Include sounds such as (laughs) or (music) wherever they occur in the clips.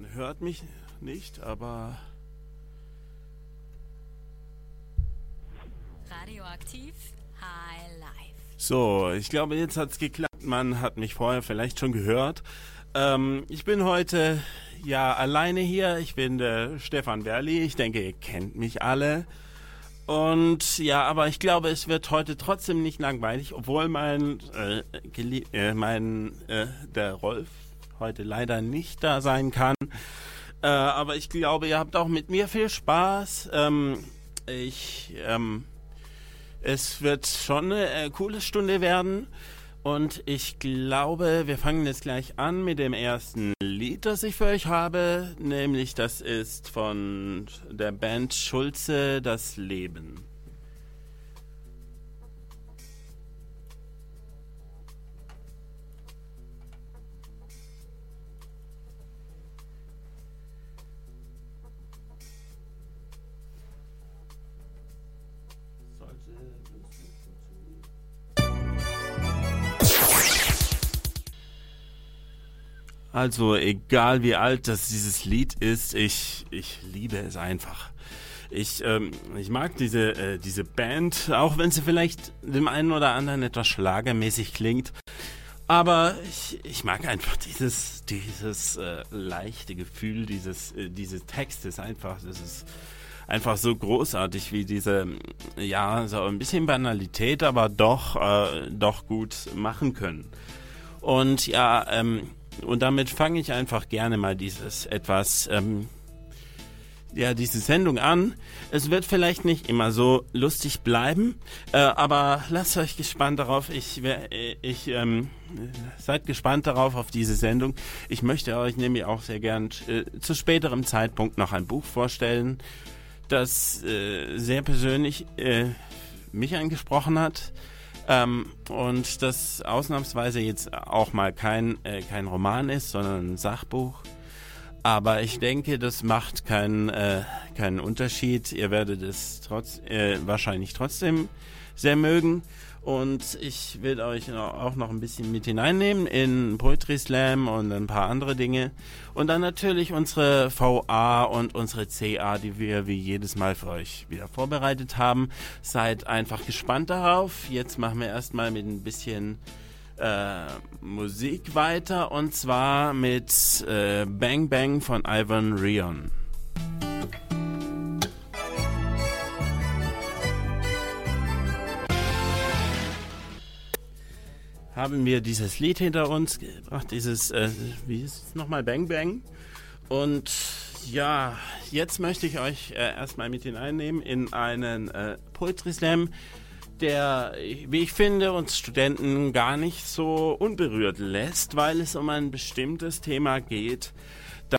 Man hört mich nicht, aber. Radioaktiv High Life. So, ich glaube, jetzt hat es geklappt. Man hat mich vorher vielleicht schon gehört. Ähm, ich bin heute ja alleine hier. Ich bin der Stefan Berli. Ich denke, ihr kennt mich alle. Und ja, aber ich glaube, es wird heute trotzdem nicht langweilig, obwohl mein, äh, äh, mein äh, der Rolf heute leider nicht da sein kann. Äh, aber ich glaube, ihr habt auch mit mir viel Spaß. Ähm, ich, ähm, es wird schon eine äh, coole Stunde werden. Und ich glaube, wir fangen jetzt gleich an mit dem ersten Lied, das ich für euch habe. Nämlich das ist von der Band Schulze, das Leben. Also egal wie alt das dieses Lied ist, ich, ich liebe es einfach. Ich, ähm, ich mag diese, äh, diese Band, auch wenn sie vielleicht dem einen oder anderen etwas schlagermäßig klingt. Aber ich, ich mag einfach dieses, dieses äh, leichte Gefühl dieses, äh, dieses Textes einfach. Das ist einfach so großartig wie diese, ja, so ein bisschen Banalität, aber doch, äh, doch gut machen können. Und ja, ähm, und damit fange ich einfach gerne mal dieses etwas, ähm, ja, diese Sendung an. Es wird vielleicht nicht immer so lustig bleiben, äh, aber lasst euch gespannt darauf. Ich, äh, ich ähm, seid gespannt darauf auf diese Sendung. Ich möchte euch nämlich auch sehr gern äh, zu späterem Zeitpunkt noch ein Buch vorstellen, das äh, sehr persönlich äh, mich angesprochen hat. Ähm, und das ausnahmsweise jetzt auch mal kein, äh, kein Roman ist, sondern ein Sachbuch. Aber ich denke, das macht keinen, äh, keinen Unterschied. Ihr werdet es trotz, äh, wahrscheinlich trotzdem sehr mögen. Und ich will euch auch noch ein bisschen mit hineinnehmen in Poetry Slam und ein paar andere Dinge. Und dann natürlich unsere VA und unsere CA, die wir wie jedes Mal für euch wieder vorbereitet haben. Seid einfach gespannt darauf. Jetzt machen wir erstmal mit ein bisschen äh, Musik weiter und zwar mit äh, Bang Bang von Ivan Rion. Haben wir dieses Lied hinter uns gebracht, dieses, äh, wie ist es nochmal, Bang Bang. Und ja, jetzt möchte ich euch äh, erstmal mit hineinnehmen in einen äh, Poetry Slam, der, wie ich finde, uns Studenten gar nicht so unberührt lässt, weil es um ein bestimmtes Thema geht,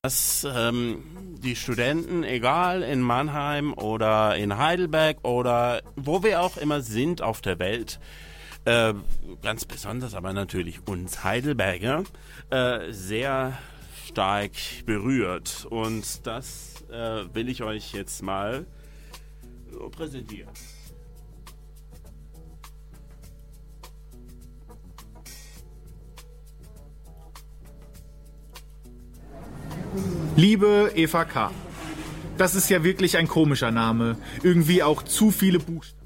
dass ähm, die Studenten, egal in Mannheim oder in Heidelberg oder wo wir auch immer sind auf der Welt, äh, ganz besonders aber natürlich uns Heidelberger, äh, sehr stark berührt. Und das äh, will ich euch jetzt mal präsentieren. Liebe Eva K. Das ist ja wirklich ein komischer Name. Irgendwie auch zu viele Buchstaben.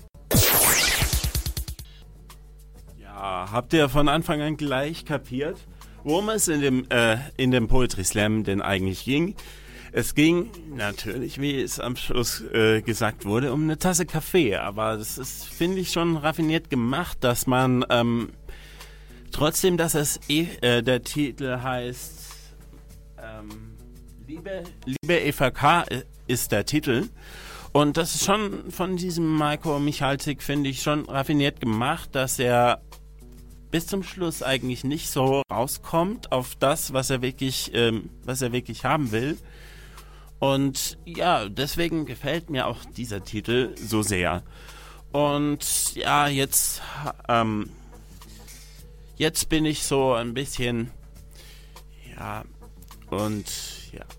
Habt ihr von Anfang an gleich kapiert, worum es in dem, äh, in dem Poetry Slam denn eigentlich ging? Es ging natürlich, wie es am Schluss äh, gesagt wurde, um eine Tasse Kaffee. Aber das ist, finde ich, schon raffiniert gemacht, dass man ähm, trotzdem, dass es e äh, der Titel heißt ähm, Liebe, Liebe EVK äh, ist der Titel. Und das ist schon von diesem Marco Michalzik, finde ich, schon raffiniert gemacht, dass er bis zum Schluss eigentlich nicht so rauskommt auf das, was er wirklich, ähm, was er wirklich haben will. Und ja, deswegen gefällt mir auch dieser Titel so sehr. Und ja, jetzt, ähm, jetzt bin ich so ein bisschen, ja, und ja. (laughs)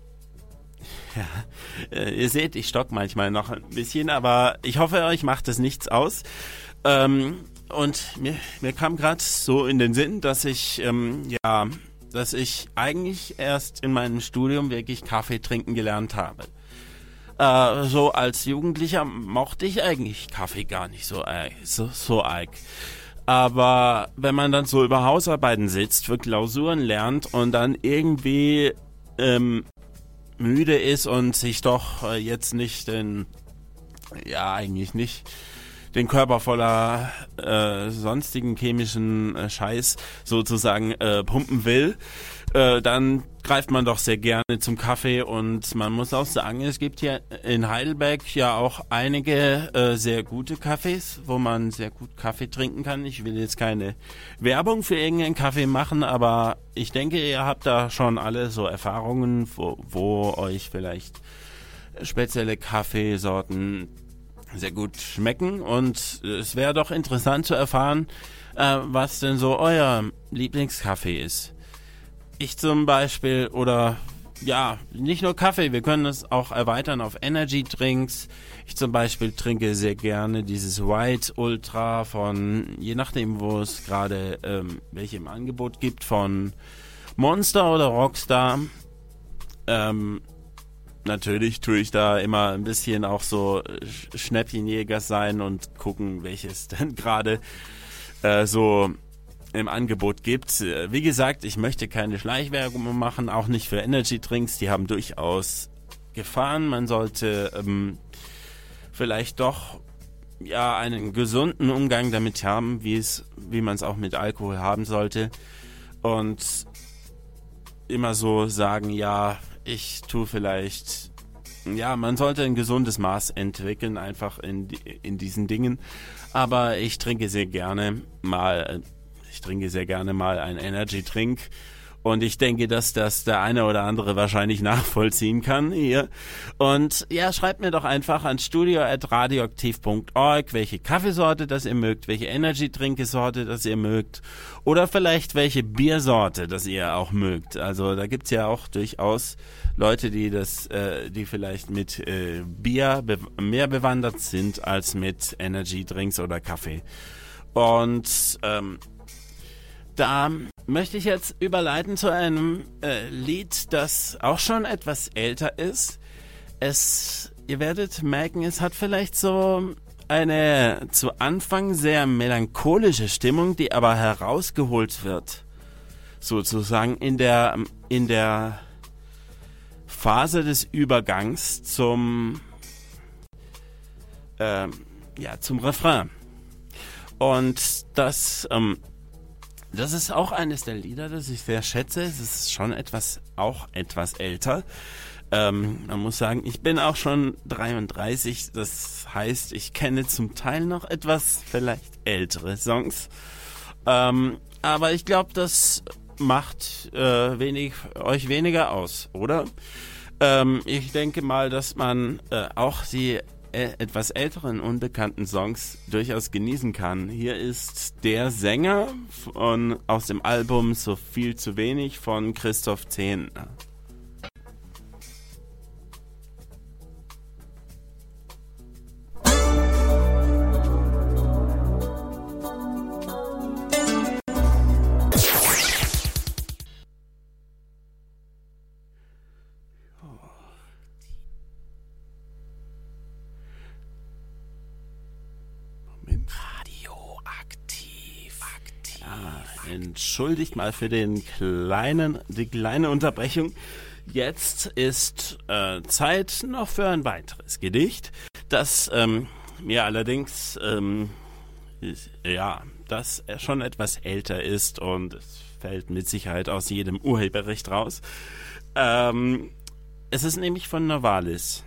Ja, äh, ihr seht, ich stock manchmal noch ein bisschen, aber ich hoffe, euch macht es nichts aus. Ähm, und mir, mir kam gerade so in den Sinn, dass ich ähm, ja dass ich eigentlich erst in meinem Studium wirklich Kaffee trinken gelernt habe. Äh, so als Jugendlicher mochte ich eigentlich Kaffee gar nicht so, äh, so, so arg. Aber wenn man dann so über Hausarbeiten sitzt, für Klausuren lernt und dann irgendwie ähm, müde ist und sich doch äh, jetzt nicht den, ja eigentlich nicht, den Körper voller äh, sonstigen chemischen äh, Scheiß sozusagen äh, pumpen will, äh, dann greift man doch sehr gerne zum Kaffee und man muss auch sagen, es gibt hier in Heidelberg ja auch einige äh, sehr gute Cafés, wo man sehr gut Kaffee trinken kann. Ich will jetzt keine Werbung für irgendeinen Kaffee machen, aber ich denke, ihr habt da schon alle so Erfahrungen, wo, wo euch vielleicht spezielle Kaffeesorten sehr gut schmecken und es wäre doch interessant zu erfahren, äh, was denn so euer Lieblingskaffee ist. Ich zum Beispiel oder ja, nicht nur Kaffee, wir können es auch erweitern auf Energy Drinks. Ich zum Beispiel trinke sehr gerne dieses White Ultra von, je nachdem, wo es gerade ähm, welche im Angebot gibt, von Monster oder Rockstar. Ähm, natürlich tue ich da immer ein bisschen auch so Schnäppchenjäger sein und gucken, welches (laughs) denn gerade äh, so im Angebot gibt. Wie gesagt, ich möchte keine Schleichwerbung machen, auch nicht für Energy Drinks. Die haben durchaus Gefahren. Man sollte ähm, vielleicht doch ja einen gesunden Umgang damit haben, wie es, wie man es auch mit Alkohol haben sollte. Und immer so sagen, ja, ich tue vielleicht, ja, man sollte ein gesundes Maß entwickeln, einfach in, in diesen Dingen. Aber ich trinke sehr gerne mal, ich trinke sehr gerne mal einen Energy Drink und ich denke, dass das der eine oder andere wahrscheinlich nachvollziehen kann hier. Und ja, schreibt mir doch einfach an studio.radioaktiv.org, welche Kaffeesorte das ihr mögt, welche Energy-Trinkesorte das ihr mögt. Oder vielleicht welche Biersorte das ihr auch mögt. Also da gibt's ja auch durchaus Leute, die das, äh, die vielleicht mit äh, Bier be mehr bewandert sind als mit Energy-Drinks oder Kaffee. Und ähm, da möchte ich jetzt überleiten zu einem äh, Lied, das auch schon etwas älter ist. Es, ihr werdet merken, es hat vielleicht so eine zu Anfang sehr melancholische Stimmung, die aber herausgeholt wird. Sozusagen in der, in der Phase des Übergangs zum, äh, ja, zum Refrain. Und das, ähm, das ist auch eines der Lieder, das ich sehr schätze. Es ist schon etwas, auch etwas älter. Ähm, man muss sagen, ich bin auch schon 33. Das heißt, ich kenne zum Teil noch etwas vielleicht ältere Songs. Ähm, aber ich glaube, das macht äh, wenig, euch weniger aus, oder? Ähm, ich denke mal, dass man äh, auch die etwas älteren unbekannten Songs durchaus genießen kann. Hier ist der Sänger von, aus dem Album So viel zu wenig von Christoph Zehner. Entschuldigt mal für den kleinen, die kleine Unterbrechung. Jetzt ist äh, Zeit noch für ein weiteres Gedicht, das ähm, mir allerdings ähm, ja, das schon etwas älter ist und es fällt mit Sicherheit aus jedem Urheberrecht raus. Ähm, es ist nämlich von Novalis.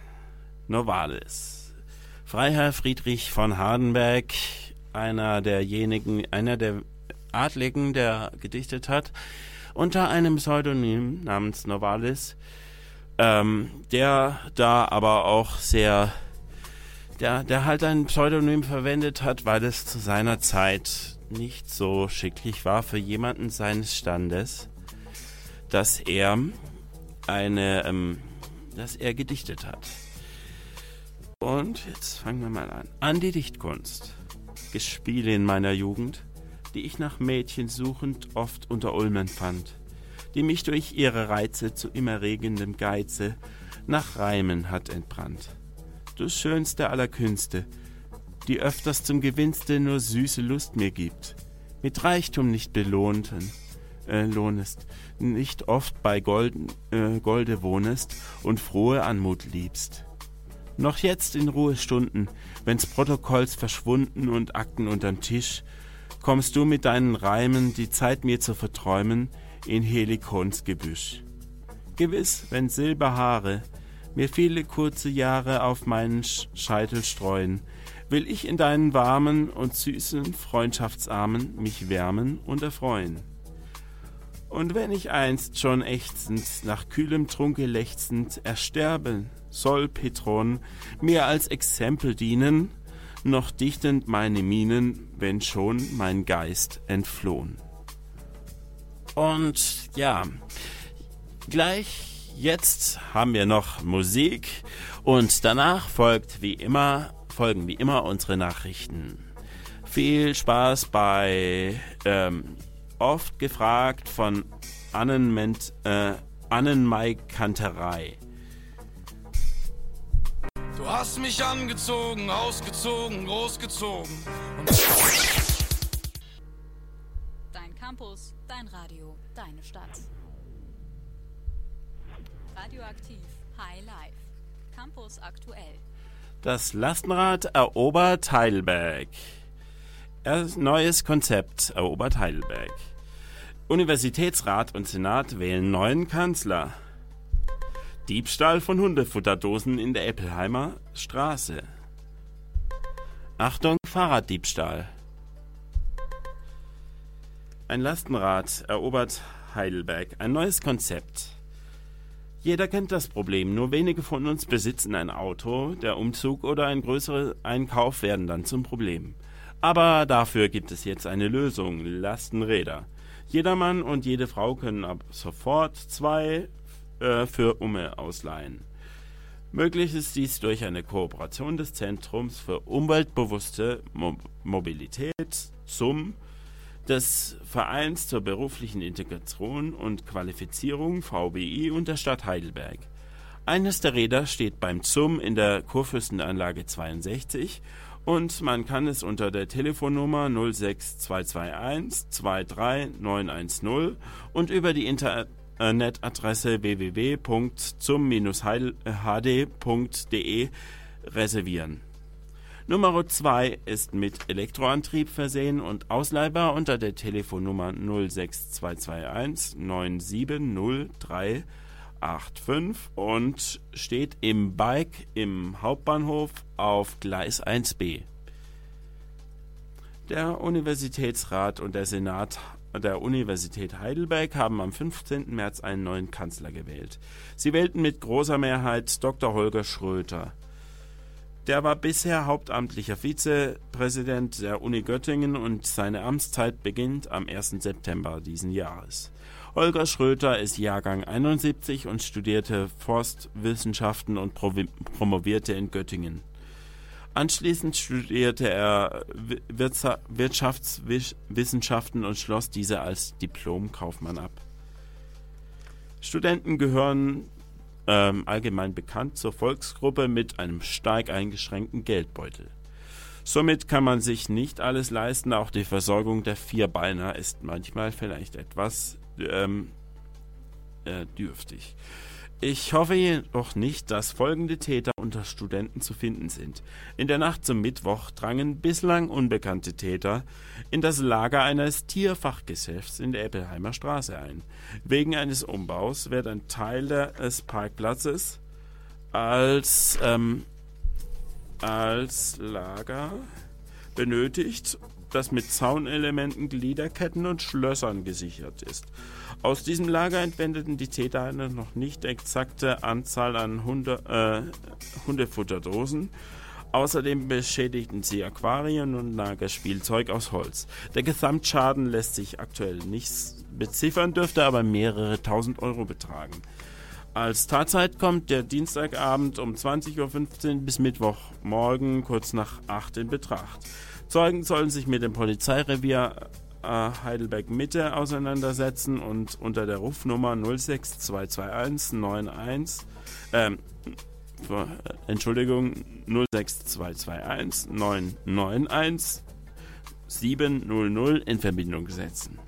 Novalis. Freiherr Friedrich von Hardenberg, einer derjenigen, einer der Adligen, der gedichtet hat, unter einem Pseudonym namens Novalis, ähm, der da aber auch sehr, der, der halt ein Pseudonym verwendet hat, weil es zu seiner Zeit nicht so schicklich war für jemanden seines Standes, dass er eine, ähm, dass er gedichtet hat. Und jetzt fangen wir mal an. An die Dichtkunst. Gespiele in meiner Jugend die ich nach Mädchen suchend oft unter Ulmen fand, die mich durch ihre Reize zu immerregendem Geize nach Reimen hat entbrannt. Du schönste aller Künste, die öfters zum Gewinnste nur süße Lust mir gibt, mit Reichtum nicht belohnten, äh, lohnest, nicht oft bei Golden, äh, Golde wohnest und frohe Anmut liebst. Noch jetzt in Ruhestunden, wenn's Protokolls verschwunden und Akten unterm Tisch, kommst du mit deinen Reimen, die Zeit mir zu verträumen, in Helikons Gebüsch. Gewiss, wenn Silberhaare mir viele kurze Jahre auf meinen Scheitel streuen, will ich in deinen warmen und süßen Freundschaftsarmen mich wärmen und erfreuen. Und wenn ich einst schon ächzend, nach kühlem Trunke lechzend ersterben, soll Petron mir als Exempel dienen, noch dichtend meine Mienen, wenn schon mein Geist entflohen. Und ja, gleich jetzt haben wir noch Musik und danach folgt wie immer, folgen wie immer unsere Nachrichten. Viel Spaß bei ähm, oft gefragt von Annenment, äh, Annenmai Kanterei. Du hast mich angezogen, ausgezogen, großgezogen. Dein Campus, dein Radio, deine Stadt. Radioaktiv High Life. Campus aktuell. Das Lastenrad erobert Heidelberg. Er neues Konzept erobert Heidelberg. Universitätsrat und Senat wählen neuen Kanzler. Diebstahl von Hundefutterdosen in der Eppelheimer Straße. Achtung, Fahrraddiebstahl. Ein Lastenrad erobert Heidelberg. Ein neues Konzept. Jeder kennt das Problem, nur wenige von uns besitzen ein Auto, der Umzug oder ein größerer Einkauf werden dann zum Problem. Aber dafür gibt es jetzt eine Lösung, Lastenräder. Jeder Mann und jede Frau können ab sofort zwei äh, für Umme ausleihen. Möglich ist dies durch eine Kooperation des Zentrums für umweltbewusste Mo Mobilität ZUM, des Vereins zur beruflichen Integration und Qualifizierung VBI und der Stadt Heidelberg. Eines der Räder steht beim ZUM in der Kurfürstenanlage 62 und man kann es unter der Telefonnummer 06221 23910 und über die Internetadresse www.zum-hd.de reservieren. Nummer 2 ist mit Elektroantrieb versehen und ausleihbar unter der Telefonnummer 06221 9703 85 und steht im Bike im Hauptbahnhof auf Gleis 1b. Der Universitätsrat und der Senat der Universität Heidelberg haben am 15. März einen neuen Kanzler gewählt. Sie wählten mit großer Mehrheit Dr. Holger Schröter. Der war bisher hauptamtlicher Vizepräsident der Uni Göttingen und seine Amtszeit beginnt am 1. September diesen Jahres. Holger Schröter ist Jahrgang 71 und studierte Forstwissenschaften und promovierte in Göttingen. Anschließend studierte er Wirtschaftswissenschaften und schloss diese als Diplomkaufmann ab. Studenten gehören ähm, allgemein bekannt zur Volksgruppe mit einem stark eingeschränkten Geldbeutel. Somit kann man sich nicht alles leisten, auch die Versorgung der Vierbeiner ist manchmal vielleicht etwas ähm, äh, dürftig. Ich hoffe jedoch nicht, dass folgende Täter unter Studenten zu finden sind. In der Nacht zum Mittwoch drangen bislang unbekannte Täter in das Lager eines Tierfachgeschäfts in der Eppelheimer Straße ein. Wegen eines Umbaus wird ein Teil des Parkplatzes als, ähm, als Lager benötigt, das mit Zaunelementen, Gliederketten und Schlössern gesichert ist. Aus diesem Lager entwendeten die Täter eine noch nicht exakte Anzahl an Hunde, äh, Hundefutterdosen. Außerdem beschädigten sie Aquarien und Lagerspielzeug aus Holz. Der Gesamtschaden lässt sich aktuell nicht beziffern, dürfte aber mehrere tausend Euro betragen. Als Tatzeit kommt der Dienstagabend um 20.15 Uhr bis Mittwochmorgen kurz nach 8 in Betracht. Zeugen sollen sich mit dem Polizeirevier äh, Heidelberg Mitte auseinandersetzen und unter der Rufnummer 06221 91 ähm, äh, Entschuldigung 06221 991 700 in Verbindung setzen.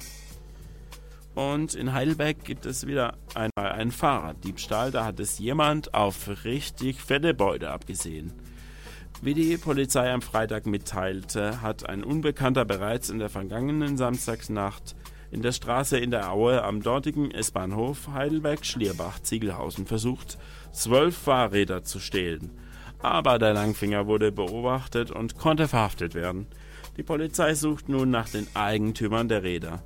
Und in Heidelberg gibt es wieder einmal einen Fahrraddiebstahl. Da hat es jemand auf richtig fette Beute abgesehen. Wie die Polizei am Freitag mitteilte, hat ein Unbekannter bereits in der vergangenen Samstagsnacht in der Straße in der Aue am dortigen S-Bahnhof Heidelberg-Schlierbach-Ziegelhausen versucht, zwölf Fahrräder zu stehlen. Aber der Langfinger wurde beobachtet und konnte verhaftet werden. Die Polizei sucht nun nach den Eigentümern der Räder.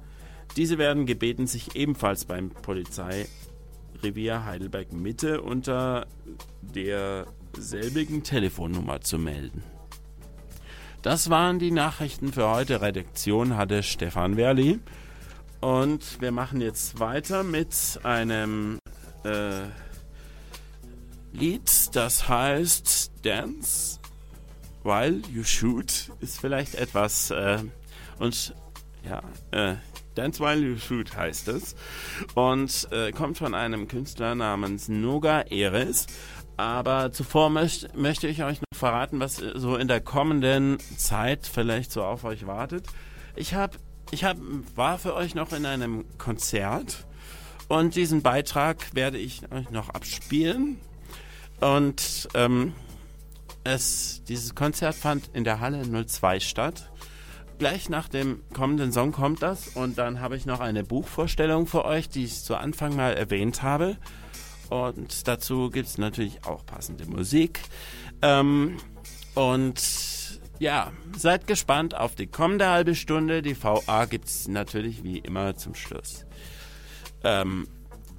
Diese werden gebeten, sich ebenfalls beim Polizeirevier Heidelberg Mitte unter derselbigen Telefonnummer zu melden. Das waren die Nachrichten für heute. Redaktion hatte Stefan Werli. Und wir machen jetzt weiter mit einem äh, Lied, das heißt Dance While You Shoot. Ist vielleicht etwas äh, und ja, äh, Dance While You Shoot heißt es. Und äh, kommt von einem Künstler namens Noga Eres. Aber zuvor möcht, möchte ich euch noch verraten, was so in der kommenden Zeit vielleicht so auf euch wartet. Ich habe, ich hab, war für euch noch in einem Konzert und diesen Beitrag werde ich euch noch abspielen. Und ähm, es, dieses Konzert fand in der Halle 02 statt gleich nach dem kommenden Song kommt das und dann habe ich noch eine Buchvorstellung für euch, die ich zu Anfang mal erwähnt habe. Und dazu gibt es natürlich auch passende Musik. Ähm, und ja, seid gespannt auf die kommende halbe Stunde. Die VA gibt es natürlich wie immer zum Schluss. Ähm,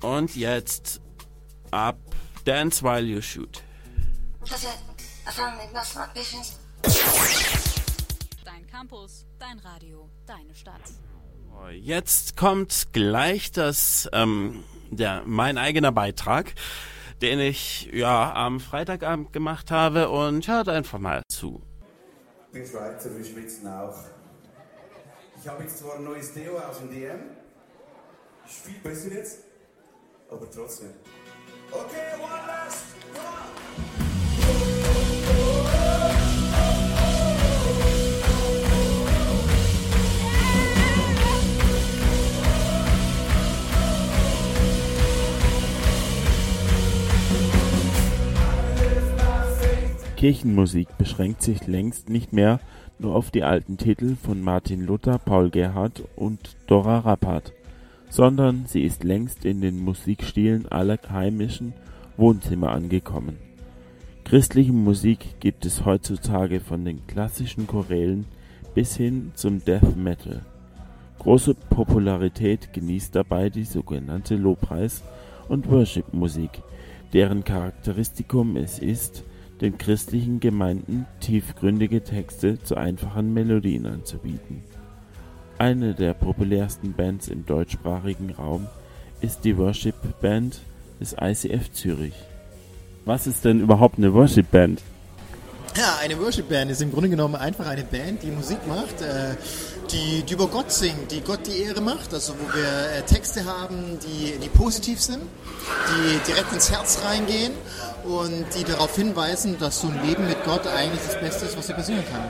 und jetzt ab Dance While You Shoot. Dein Campus, dein Radio, deine Stadt. Jetzt kommt gleich das, ähm, der, mein eigener Beitrag, den ich ja am Freitagabend gemacht habe und hört einfach mal zu. Wir Schweizer, wir schwitzen auch. Ich habe jetzt zwar ein neues Deo aus dem DM, ist viel besser jetzt, aber trotzdem. Okay, one last, one. Kirchenmusik beschränkt sich längst nicht mehr nur auf die alten Titel von Martin Luther, Paul Gerhardt und Dora Rappert, sondern sie ist längst in den Musikstilen aller heimischen Wohnzimmer angekommen. Christliche Musik gibt es heutzutage von den klassischen Chorälen bis hin zum Death Metal. Große Popularität genießt dabei die sogenannte Lobpreis- und Worship-Musik, deren Charakteristikum es ist den christlichen Gemeinden tiefgründige Texte zu einfachen Melodien anzubieten. Eine der populärsten Bands im deutschsprachigen Raum ist die Worship-Band des ICF Zürich. Was ist denn überhaupt eine Worship-Band? Ja, eine Worship-Band ist im Grunde genommen einfach eine Band, die Musik macht, äh, die, die über Gott singt, die Gott die Ehre macht, also wo wir äh, Texte haben, die, die positiv sind, die direkt ins Herz reingehen und die darauf hinweisen, dass so ein Leben mit Gott eigentlich das Beste ist, was dir passieren kann.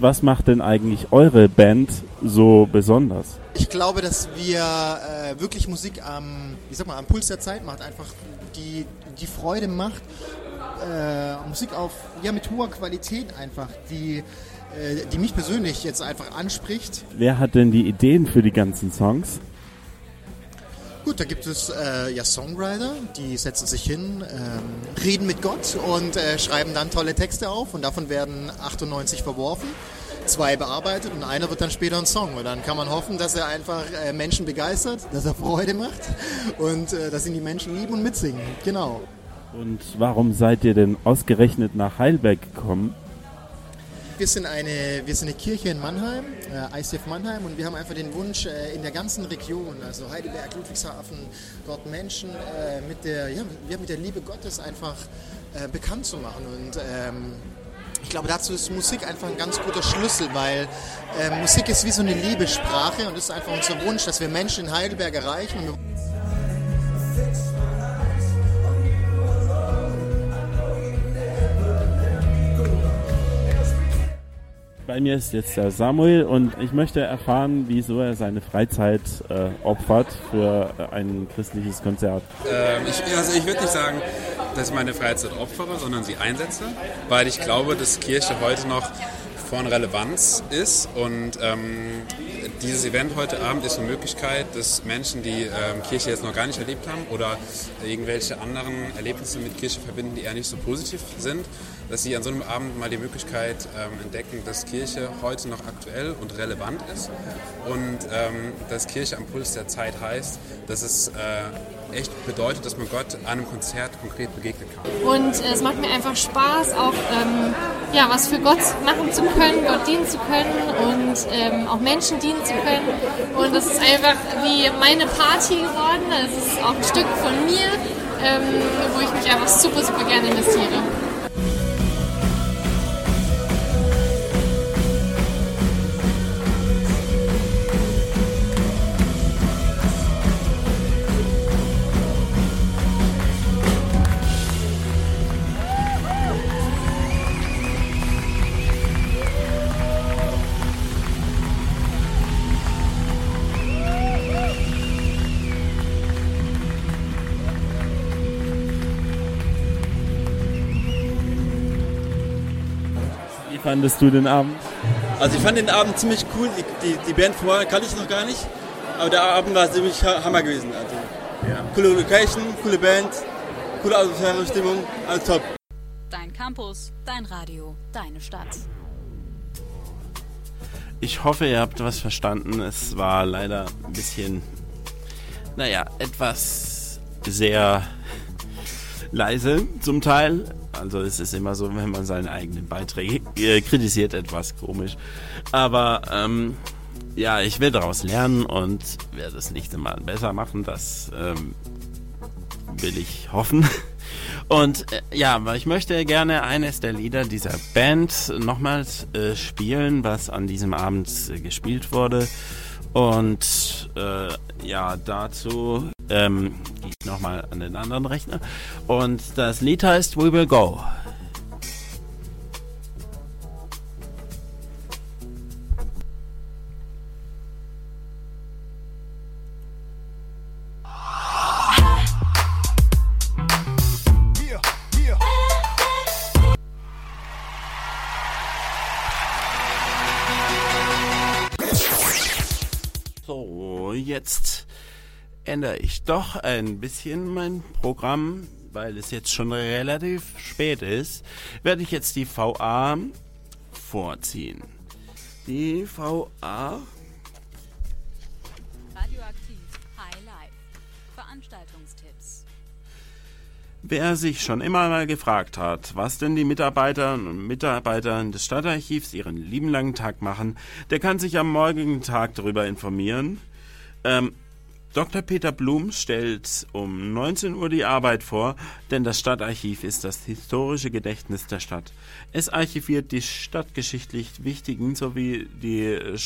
Was macht denn eigentlich eure Band so besonders? Ich glaube, dass wir äh, wirklich Musik am, ich sag mal, am Puls der Zeit macht, einfach die, die Freude macht äh, Musik auf, ja, mit hoher Qualität einfach, die, die mich persönlich jetzt einfach anspricht. Wer hat denn die Ideen für die ganzen Songs? Gut, da gibt es äh, ja Songwriter, die setzen sich hin, ähm, reden mit Gott und äh, schreiben dann tolle Texte auf und davon werden 98 verworfen, zwei bearbeitet und einer wird dann später ein Song. Und dann kann man hoffen, dass er einfach äh, Menschen begeistert, dass er Freude macht und äh, dass ihn die Menschen lieben und mitsingen. Genau. Und warum seid ihr denn ausgerechnet nach Heidelberg gekommen? Wir sind eine, wir sind eine Kirche in Mannheim, äh, ICF Mannheim, und wir haben einfach den Wunsch, äh, in der ganzen Region, also Heidelberg, Ludwigshafen, dort Menschen äh, mit, der, ja, mit der Liebe Gottes einfach äh, bekannt zu machen. Und ähm, ich glaube, dazu ist Musik einfach ein ganz guter Schlüssel, weil äh, Musik ist wie so eine Liebessprache und ist einfach unser Wunsch, dass wir Menschen in Heidelberg erreichen. Bei mir ist jetzt der Samuel und ich möchte erfahren, wieso er seine Freizeit äh, opfert für äh, ein christliches Konzert. Ähm, ich, also ich würde nicht sagen, dass ich meine Freizeit opfere, sondern sie einsetze, weil ich glaube, dass Kirche heute noch von Relevanz ist und ähm, dieses Event heute Abend ist eine Möglichkeit, dass Menschen, die ähm, Kirche jetzt noch gar nicht erlebt haben oder irgendwelche anderen Erlebnisse mit Kirche verbinden, die eher nicht so positiv sind, dass sie an so einem Abend mal die Möglichkeit ähm, entdecken, dass Kirche heute noch aktuell und relevant ist und ähm, dass Kirche am Puls der Zeit heißt, dass es äh, echt bedeutet, dass man Gott an einem Konzert konkret begegnen kann. Und äh, es macht mir einfach Spaß, auch ähm, ja, was für Gott machen zu können, Gott dienen zu können und ähm, auch Menschen dienen zu können. Und das ist einfach wie meine Party geworden. Es ist auch ein Stück von mir, ähm, wo ich mich einfach super, super gerne investiere. Fandest du den Abend? Also ich fand den Abend ziemlich cool. Die, die, die Band vorher kannte ich noch gar nicht. Aber der Abend war ziemlich ha- Hammer gewesen. Also coole Location, coole Band, coole Atmosphäre, Stimmung, alles top. Dein Campus, dein Radio, deine Stadt. Ich hoffe, ihr habt was verstanden. Es war leider ein bisschen, naja, etwas sehr leise zum Teil. Also es ist immer so, wenn man seine eigenen Beiträge äh, kritisiert, etwas komisch. Aber ähm, ja, ich will daraus lernen und werde das nächste Mal besser machen. Das ähm, will ich hoffen. (laughs) Und äh, ja, ich möchte gerne eines der Lieder dieser Band nochmals äh, spielen, was an diesem Abend äh, gespielt wurde. Und äh, ja, dazu ähm, nochmal an den anderen Rechner. Und das Lied heißt We Will Go. Ändere ich doch ein bisschen mein Programm, weil es jetzt schon relativ spät ist, werde ich jetzt die VA vorziehen. Die VA Radioaktiv High Life. Veranstaltungstipps. Wer sich schon immer mal gefragt hat, was denn die Mitarbeiterinnen und Mitarbeiter des Stadtarchivs ihren lieben langen Tag machen, der kann sich am morgigen Tag darüber informieren. Ähm, Dr. Peter Blum stellt um 19 Uhr die Arbeit vor, denn das Stadtarchiv ist das historische Gedächtnis der Stadt. Es archiviert die stadtgeschichtlich wichtigen sowie die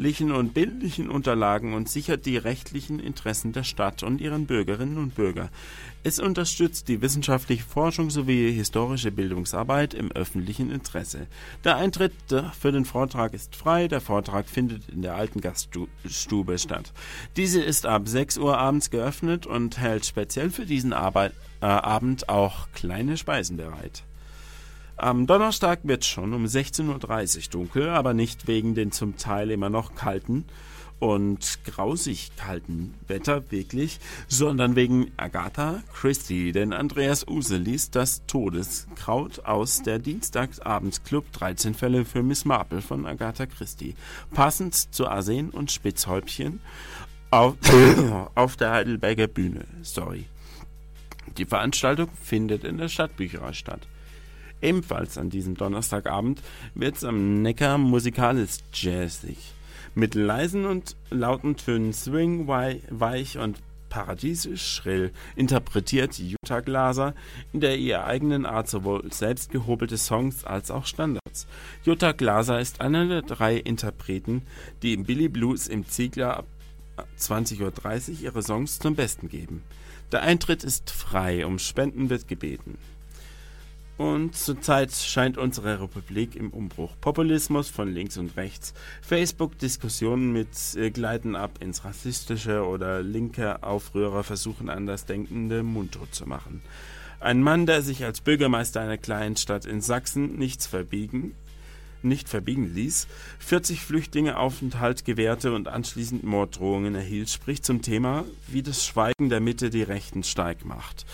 schriftlichen und bildlichen Unterlagen und sichert die rechtlichen Interessen der Stadt und ihren Bürgerinnen und Bürger. Es unterstützt die wissenschaftliche Forschung sowie historische Bildungsarbeit im öffentlichen Interesse. Der Eintritt für den Vortrag ist frei. Der Vortrag findet in der alten Gaststube statt. Diese ist ab 6 Uhr abends geöffnet und hält speziell für diesen Arbeit, äh, Abend auch kleine Speisen bereit. Am Donnerstag wird schon um 16.30 Uhr dunkel, aber nicht wegen den zum Teil immer noch kalten und grausig kalten Wetter wirklich, sondern wegen Agatha Christie, denn Andreas Use liest das Todeskraut aus der Dienstagabendsclub 13 Fälle für Miss Marple von Agatha Christie. Passend zu Arsen und Spitzhäubchen auf, (coughs) auf der Heidelberger Bühne. Sorry. Die Veranstaltung findet in der Stadtbücherei statt. Ebenfalls an diesem Donnerstagabend wird es am Neckar musikalisch jazzig. Mit leisen und lauten Tönen Swing, wei- weich und paradiesisch schrill, interpretiert Jutta Glaser in der ihr eigenen Art sowohl selbst gehobelte Songs als auch Standards. Jutta Glaser ist einer der drei Interpreten, die im Billy Blues im Ziegler ab 20.30 Uhr ihre Songs zum Besten geben. Der Eintritt ist frei, um Spenden wird gebeten. Und zurzeit scheint unsere Republik im Umbruch. Populismus von links und rechts, Facebook-Diskussionen mit äh, gleiten ab ins Rassistische oder linke Aufrührer versuchen Andersdenkende mundtot zu machen. Ein Mann, der sich als Bürgermeister einer kleinen Stadt in Sachsen nichts verbiegen, nicht verbiegen ließ, 40 Flüchtlinge Aufenthalt gewährte und anschließend Morddrohungen erhielt, spricht zum Thema, wie das Schweigen der Mitte die Rechten stark macht.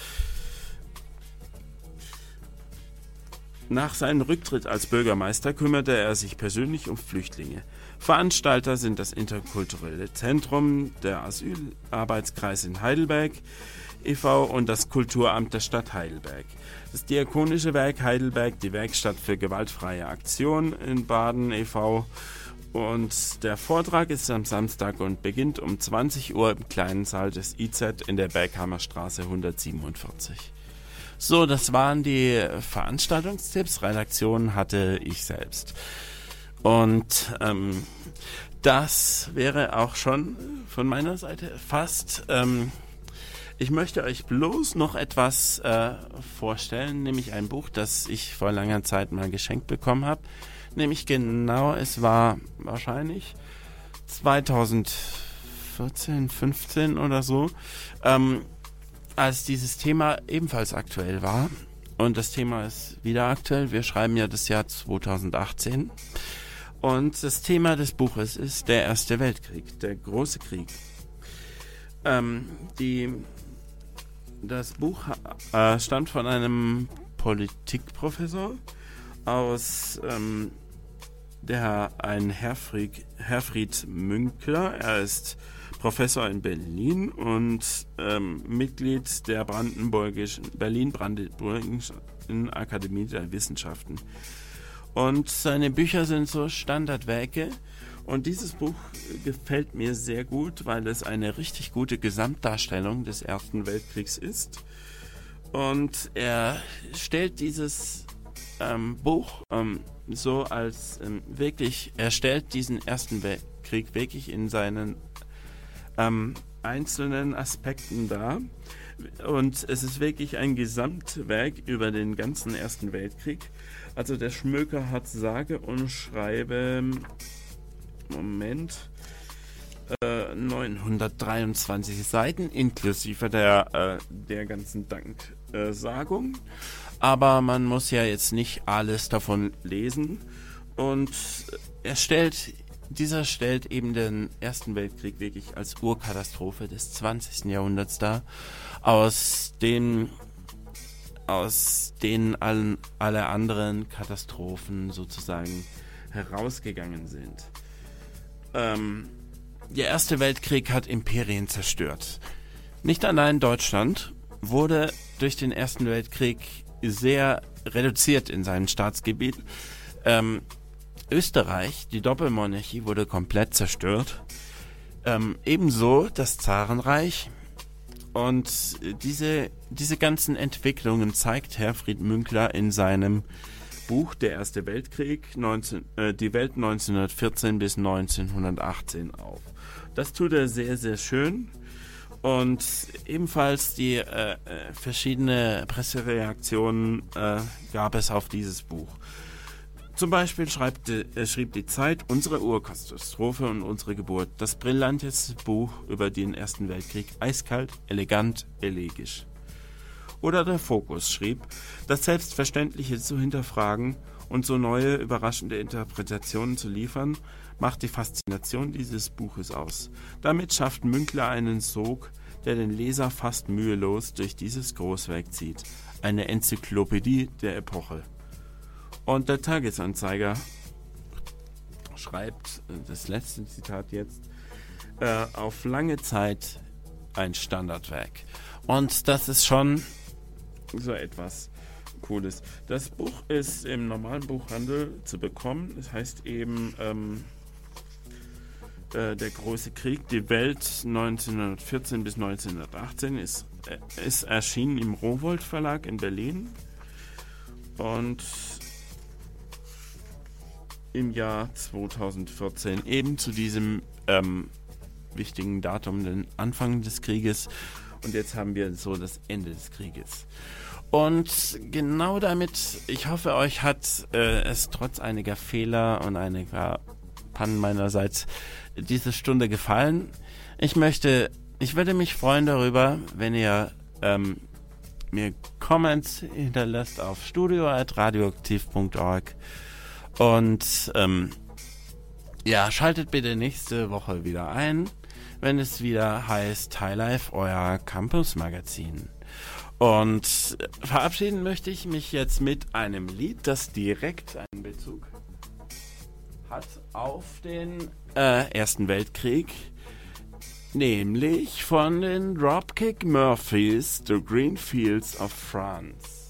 Nach seinem Rücktritt als Bürgermeister kümmerte er sich persönlich um Flüchtlinge. Veranstalter sind das Interkulturelle Zentrum, der Asylarbeitskreis in Heidelberg e.V. und das Kulturamt der Stadt Heidelberg. Das Diakonische Werk Heidelberg, die Werkstatt für gewaltfreie Aktion in Baden e.V. Und der Vortrag ist am Samstag und beginnt um 20 Uhr im kleinen Saal des IZ in der Berghammer Straße 147. So, das waren die Veranstaltungstipps. Redaktion hatte ich selbst. Und ähm, das wäre auch schon von meiner Seite fast. Ähm, ich möchte euch bloß noch etwas äh, vorstellen, nämlich ein Buch, das ich vor langer Zeit mal geschenkt bekommen habe. Nämlich genau, es war wahrscheinlich 2014, 15 oder so. Ähm, als dieses Thema ebenfalls aktuell war. Und das Thema ist wieder aktuell. Wir schreiben ja das Jahr 2018. Und das Thema des Buches ist der Erste Weltkrieg, der große Krieg. Ähm, die, das Buch äh, stammt von einem Politikprofessor aus ähm, der ein Herfried, Herfried Münkler. Er ist Professor in Berlin und ähm, Mitglied der Brandenburgischen Berlin-Brandenburgischen Akademie der Wissenschaften. Und seine Bücher sind so Standardwerke. Und dieses Buch gefällt mir sehr gut, weil es eine richtig gute Gesamtdarstellung des Ersten Weltkriegs ist. Und er stellt dieses ähm, Buch ähm, so als ähm, wirklich, er stellt diesen Ersten Weltkrieg wirklich in seinen ähm, einzelnen Aspekten dar. Und es ist wirklich ein Gesamtwerk über den ganzen Ersten Weltkrieg. Also der Schmöker hat sage und schreibe, Moment, äh, 923 Seiten inklusive der, äh, der ganzen Danksagung. Aber man muss ja jetzt nicht alles davon lesen. Und er stellt dieser stellt eben den Ersten Weltkrieg wirklich als Urkatastrophe des 20. Jahrhunderts dar, aus dem aus denen allen, alle anderen Katastrophen sozusagen herausgegangen sind. Ähm, der Erste Weltkrieg hat Imperien zerstört. Nicht allein Deutschland wurde durch den Ersten Weltkrieg sehr reduziert in seinem Staatsgebiet. Ähm, Österreich, die Doppelmonarchie, wurde komplett zerstört. Ähm, ebenso das Zarenreich. Und diese, diese ganzen Entwicklungen zeigt Herfried Münkler in seinem Buch Der Erste Weltkrieg, 19, äh, die Welt 1914 bis 1918 auf. Das tut er sehr, sehr schön. Und ebenfalls die äh, äh verschiedene Pressereaktionen äh, gab es auf dieses Buch. Zum Beispiel schreibt, äh, schrieb die Zeit unsere Urkatastrophe und unsere Geburt, das brillanteste Buch über den Ersten Weltkrieg, eiskalt, elegant, elegisch. Oder der Fokus schrieb, das Selbstverständliche zu hinterfragen und so neue, überraschende Interpretationen zu liefern, macht die Faszination dieses Buches aus. Damit schafft Münkler einen Sog, der den Leser fast mühelos durch dieses Großwerk zieht. Eine Enzyklopädie der Epoche. Und der Tagesanzeiger schreibt, das letzte Zitat jetzt, äh, auf lange Zeit ein Standardwerk. Und das ist schon so etwas Cooles. Das Buch ist im normalen Buchhandel zu bekommen. Das heißt eben ähm, äh, der große Krieg, die Welt 1914 bis 1918 ist, äh, ist erschienen im Rowold Verlag in Berlin und im Jahr 2014 eben zu diesem ähm, wichtigen Datum, den Anfang des Krieges und jetzt haben wir so das Ende des Krieges. Und genau damit, ich hoffe, euch hat äh, es trotz einiger Fehler und einiger Pannen meinerseits diese Stunde gefallen. Ich möchte, ich würde mich freuen darüber, wenn ihr ähm, mir Comments hinterlasst auf studio.radioaktiv.org und ähm, ja, schaltet bitte nächste Woche wieder ein, wenn es wieder heißt Highlife, euer Campus-Magazin. Und verabschieden möchte ich mich jetzt mit einem Lied, das direkt einen Bezug hat auf den äh, Ersten Weltkrieg, nämlich von den Dropkick Murphys, The Green Fields of France.